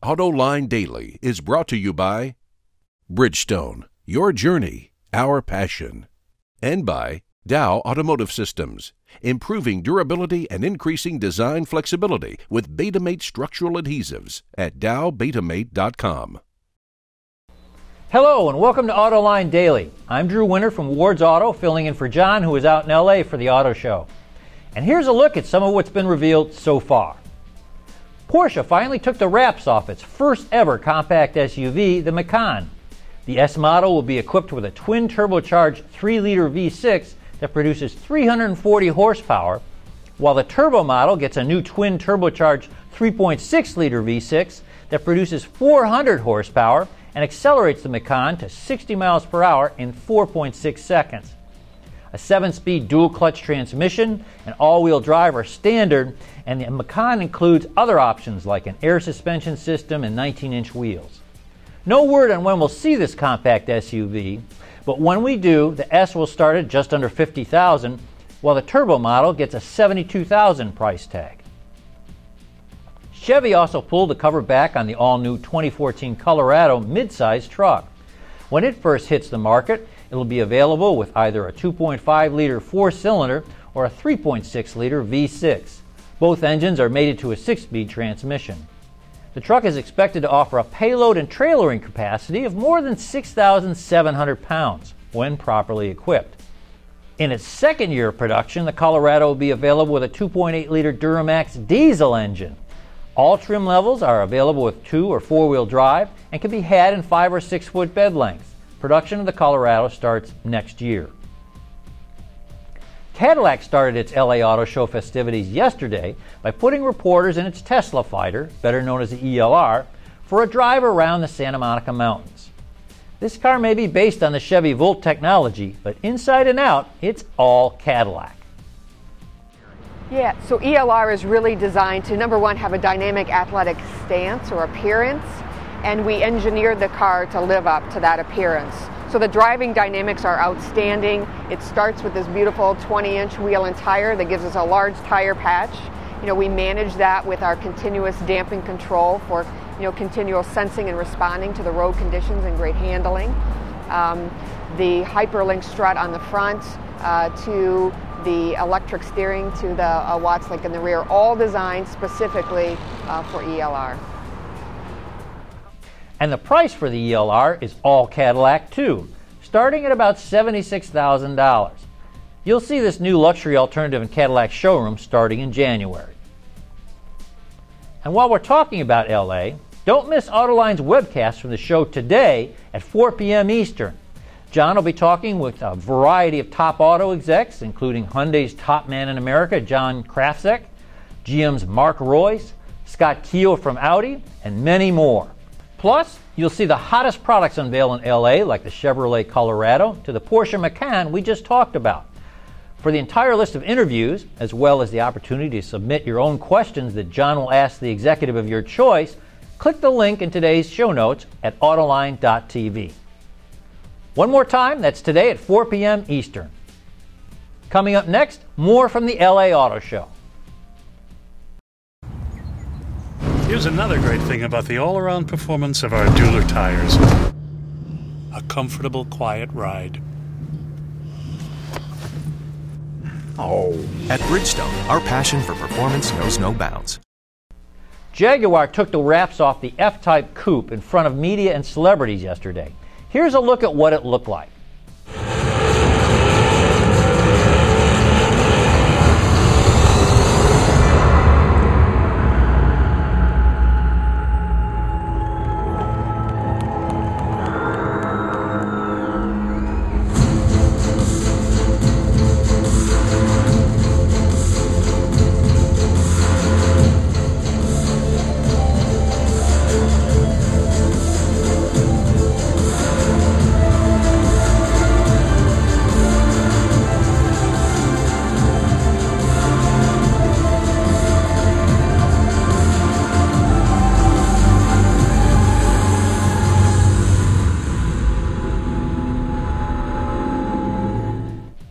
AutoLine Daily is brought to you by Bridgestone, your journey, our passion, and by Dow Automotive Systems, improving durability and increasing design flexibility with Betamate structural adhesives at dowbetamate.com. Hello and welcome to AutoLine Daily. I'm Drew Winter from Ward's Auto, filling in for John, who is out in LA for the auto show. And here's a look at some of what's been revealed so far. Porsche finally took the wraps off its first ever compact SUV, the Macan. The S model will be equipped with a twin turbocharged 3 liter V6 that produces 340 horsepower, while the turbo model gets a new twin turbocharged 3.6 liter V6 that produces 400 horsepower and accelerates the Macan to 60 miles per hour in 4.6 seconds. A 7 speed dual clutch transmission and all wheel drive are standard, and the Macan includes other options like an air suspension system and 19 inch wheels. No word on when we'll see this compact SUV, but when we do, the S will start at just under 50,000, while the turbo model gets a 72,000 price tag. Chevy also pulled the cover back on the all-new 2014 Colorado midsize truck. When it first hits the market, it will be available with either a 2.5 liter four cylinder or a 3.6 liter V6. Both engines are mated to a 6 speed transmission. The truck is expected to offer a payload and trailering capacity of more than 6,700 pounds when properly equipped. In its second year of production, the Colorado will be available with a 2.8 liter Duramax diesel engine. All trim levels are available with two or four wheel drive and can be had in 5 or 6 foot bed lengths. Production of the Colorado starts next year. Cadillac started its LA Auto Show festivities yesterday by putting reporters in its Tesla fighter, better known as the ELR, for a drive around the Santa Monica Mountains. This car may be based on the Chevy Volt technology, but inside and out, it's all Cadillac. Yeah, so ELR is really designed to number one, have a dynamic athletic stance or appearance, and we engineered the car to live up to that appearance. So the driving dynamics are outstanding. It starts with this beautiful 20 inch wheel and tire that gives us a large tire patch. You know, we manage that with our continuous damping control for, you know, continual sensing and responding to the road conditions and great handling. Um, the hyperlink strut on the front uh, to the electric steering to the uh, Watts link in the rear, all designed specifically uh, for ELR. And the price for the ELR is all Cadillac too, starting at about $76,000. You'll see this new luxury alternative in Cadillac showrooms starting in January. And while we're talking about LA, don't miss Autoline's webcast from the show today at 4 p.m. Eastern. John will be talking with a variety of top auto execs, including Hyundai's top man in America, John Krafcik, GM's Mark Reuss, Scott Keogh from Audi, and many more. Plus, you'll see the hottest products unveiled in LA, like the Chevrolet Colorado, to the Porsche Macan we just talked about. For the entire list of interviews, as well as the opportunity to submit your own questions that John will ask the executive of your choice, click the link in today's show notes at Autoline.tv. One more time, that's today at 4 p.m. Eastern. Coming up next, more from the LA Auto Show. Here's another great thing about the all around performance of our Dueler tires a comfortable, quiet ride. Oh. At Bridgestone, our passion for performance knows no bounds. Jaguar took the wraps off the F Type coupe in front of media and celebrities yesterday. Here's a look at what it looked like.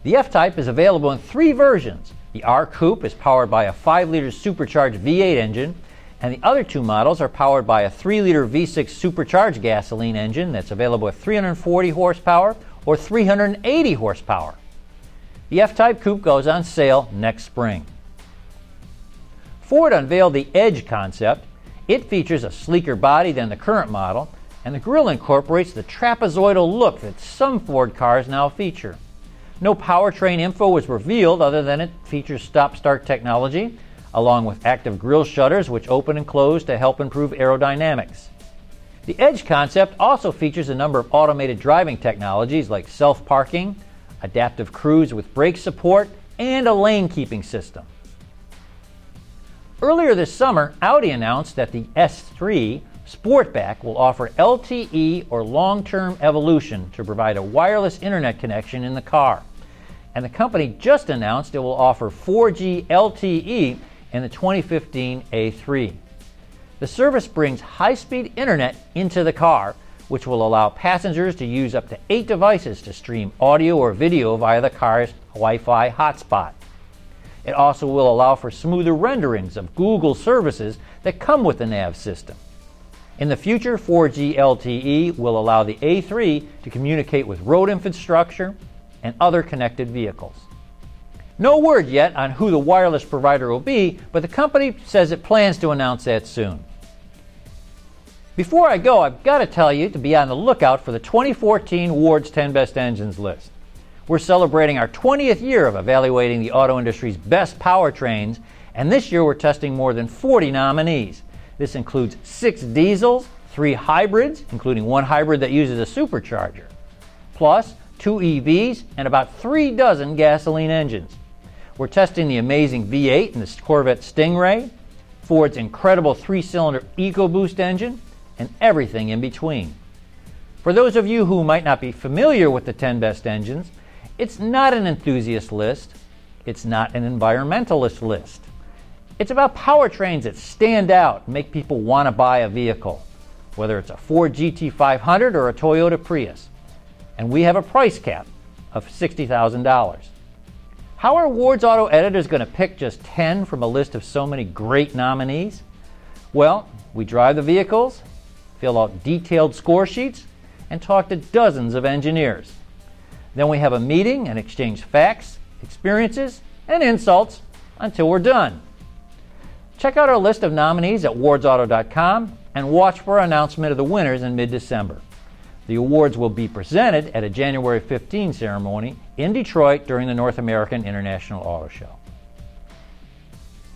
The F-Type is available in three versions. The R Coupe is powered by a 5-liter supercharged V8 engine, and the other two models are powered by a 3 liter V6 supercharged gasoline engine that's available with 340 horsepower or 380 horsepower. The F Type Coupe goes on sale next spring. Ford unveiled the Edge concept. It features a sleeker body than the current model, and the grille incorporates the trapezoidal look that some Ford cars now feature. No powertrain info was revealed other than it features stop start technology along with active grille shutters which open and close to help improve aerodynamics. The Edge concept also features a number of automated driving technologies like self parking, adaptive cruise with brake support, and a lane keeping system. Earlier this summer, Audi announced that the S3 Sportback will offer LTE or long term evolution to provide a wireless internet connection in the car. And the company just announced it will offer 4G LTE in the 2015 A3. The service brings high speed internet into the car, which will allow passengers to use up to eight devices to stream audio or video via the car's Wi Fi hotspot. It also will allow for smoother renderings of Google services that come with the nav system. In the future, 4G LTE will allow the A3 to communicate with road infrastructure and other connected vehicles. No word yet on who the wireless provider will be, but the company says it plans to announce that soon. Before I go, I've got to tell you to be on the lookout for the 2014 Ward's 10 Best Engines list. We're celebrating our 20th year of evaluating the auto industry's best powertrains, and this year we're testing more than 40 nominees. This includes six diesels, three hybrids, including one hybrid that uses a supercharger, plus two EVs, and about three dozen gasoline engines. We're testing the amazing V8 in the Corvette Stingray, Ford's incredible three cylinder EcoBoost engine, and everything in between. For those of you who might not be familiar with the 10 best engines, it's not an enthusiast list, it's not an environmentalist list. It's about powertrains that stand out make people want to buy a vehicle, whether it's a Ford GT500 or a Toyota Prius. And we have a price cap of $60,000. How are Ward's Auto editors going to pick just 10 from a list of so many great nominees? Well, we drive the vehicles, fill out detailed score sheets, and talk to dozens of engineers. Then we have a meeting and exchange facts, experiences, and insults until we're done. Check out our list of nominees at wardsauto.com and watch for our announcement of the winners in mid December. The awards will be presented at a January 15 ceremony in Detroit during the North American International Auto Show.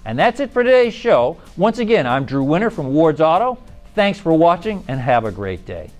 And that's it for today's show. Once again, I'm Drew Winter from Ward's Auto. Thanks for watching and have a great day.